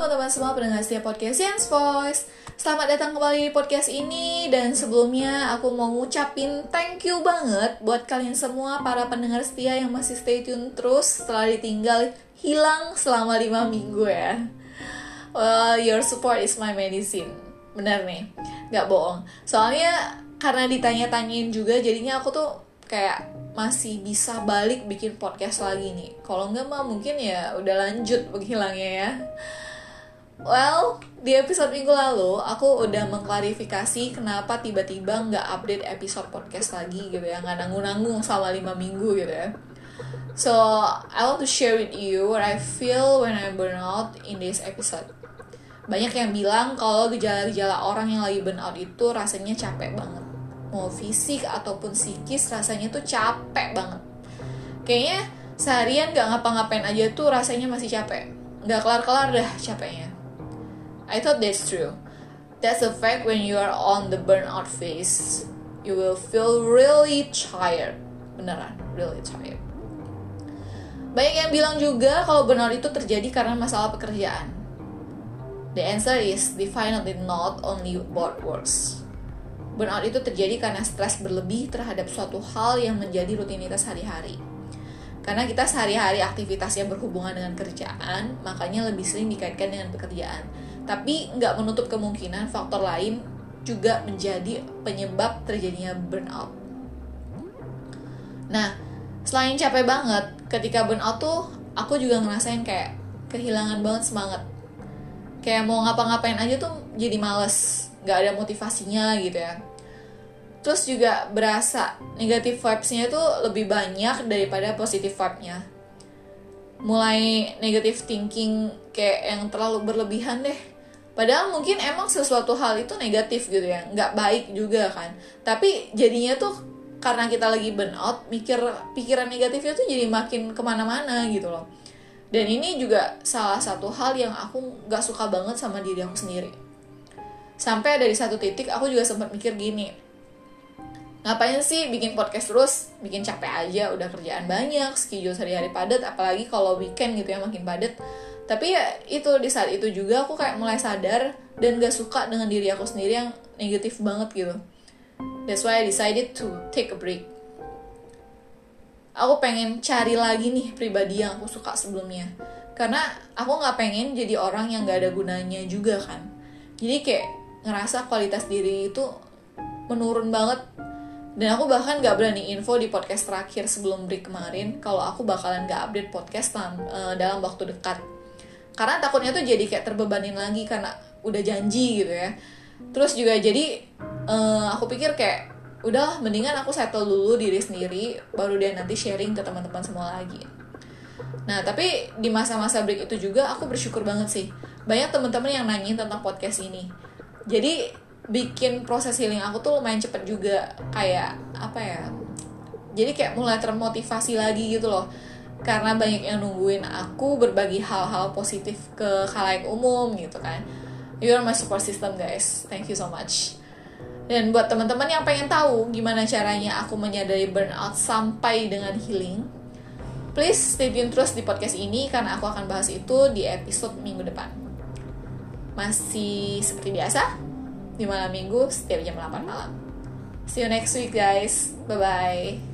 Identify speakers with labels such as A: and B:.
A: teman-teman semua pendengar setiap podcast Science Voice. Selamat datang kembali di podcast ini. Dan sebelumnya aku mau ngucapin thank you banget Buat kalian semua para pendengar setia yang masih stay tune terus Setelah ditinggal hilang selama 5 minggu ya. Well, your support is my medicine. Bener nih, gak bohong. Soalnya karena ditanya-tanyain juga jadinya aku tuh kayak masih bisa balik bikin podcast lagi nih. Kalau nggak mah mungkin ya udah lanjut menghilangnya ya. Well, di episode minggu lalu aku udah mengklarifikasi kenapa tiba-tiba nggak update episode podcast lagi gitu ya, nggak nanggung-nanggung selama 5 minggu gitu ya. So, I want to share with you what I feel when I burn out in this episode. Banyak yang bilang kalau gejala-gejala orang yang lagi burn out itu rasanya capek banget. Mau fisik ataupun psikis rasanya tuh capek banget. Kayaknya seharian gak ngapa-ngapain aja tuh rasanya masih capek. Gak kelar-kelar dah capeknya. I thought that's true. That's a fact when you are on the burnout phase. You will feel really tired. Beneran, really tired. Banyak yang bilang juga kalau burnout itu terjadi karena masalah pekerjaan. The answer is definitely not only about works. Burnout itu terjadi karena stres berlebih terhadap suatu hal yang menjadi rutinitas hari-hari. Karena kita sehari-hari aktivitas yang berhubungan dengan kerjaan, makanya lebih sering dikaitkan dengan pekerjaan tapi nggak menutup kemungkinan faktor lain juga menjadi penyebab terjadinya burnout. Nah, selain capek banget, ketika burnout tuh aku juga ngerasain kayak kehilangan banget semangat. Kayak mau ngapa-ngapain aja tuh jadi males, nggak ada motivasinya gitu ya. Terus juga berasa negatif vibes-nya tuh lebih banyak daripada positif vibe-nya. Mulai negatif thinking kayak yang terlalu berlebihan deh Padahal mungkin emang sesuatu hal itu negatif gitu ya, nggak baik juga kan. Tapi jadinya tuh karena kita lagi burn out, mikir pikiran negatifnya tuh jadi makin ke mana-mana gitu loh. Dan ini juga salah satu hal yang aku nggak suka banget sama diri aku sendiri. Sampai dari satu titik aku juga sempat mikir gini, ngapain sih bikin podcast terus, bikin capek aja, udah kerjaan banyak, schedule sehari-hari padat, apalagi kalau weekend gitu ya makin padat. Tapi ya itu di saat itu juga aku kayak mulai sadar dan gak suka dengan diri aku sendiri yang negatif banget gitu. That's why I decided to take a break. Aku pengen cari lagi nih pribadi yang aku suka sebelumnya. Karena aku nggak pengen jadi orang yang gak ada gunanya juga kan. Jadi kayak ngerasa kualitas diri itu menurun banget dan aku bahkan gak berani info di podcast terakhir sebelum break kemarin kalau aku bakalan gak update podcast eh, dalam waktu dekat. Karena takutnya tuh jadi kayak terbebanin lagi karena udah janji gitu ya. Terus juga jadi uh, aku pikir kayak udah mendingan aku settle dulu diri sendiri baru dia nanti sharing ke teman-teman semua lagi. Nah tapi di masa-masa break itu juga aku bersyukur banget sih. Banyak teman-teman yang nanyain tentang podcast ini. Jadi bikin proses healing aku tuh lumayan cepet juga. Kayak apa ya jadi kayak mulai termotivasi lagi gitu loh. Karena banyak yang nungguin aku berbagi hal-hal positif ke khalayak umum gitu kan. You are my support system guys. Thank you so much. Dan buat teman-teman yang pengen tahu gimana caranya aku menyadari burnout sampai dengan healing please stay tune terus di podcast ini karena aku akan bahas itu di episode minggu depan. Masih seperti biasa di malam minggu setiap jam 8 malam. See you next week guys. Bye bye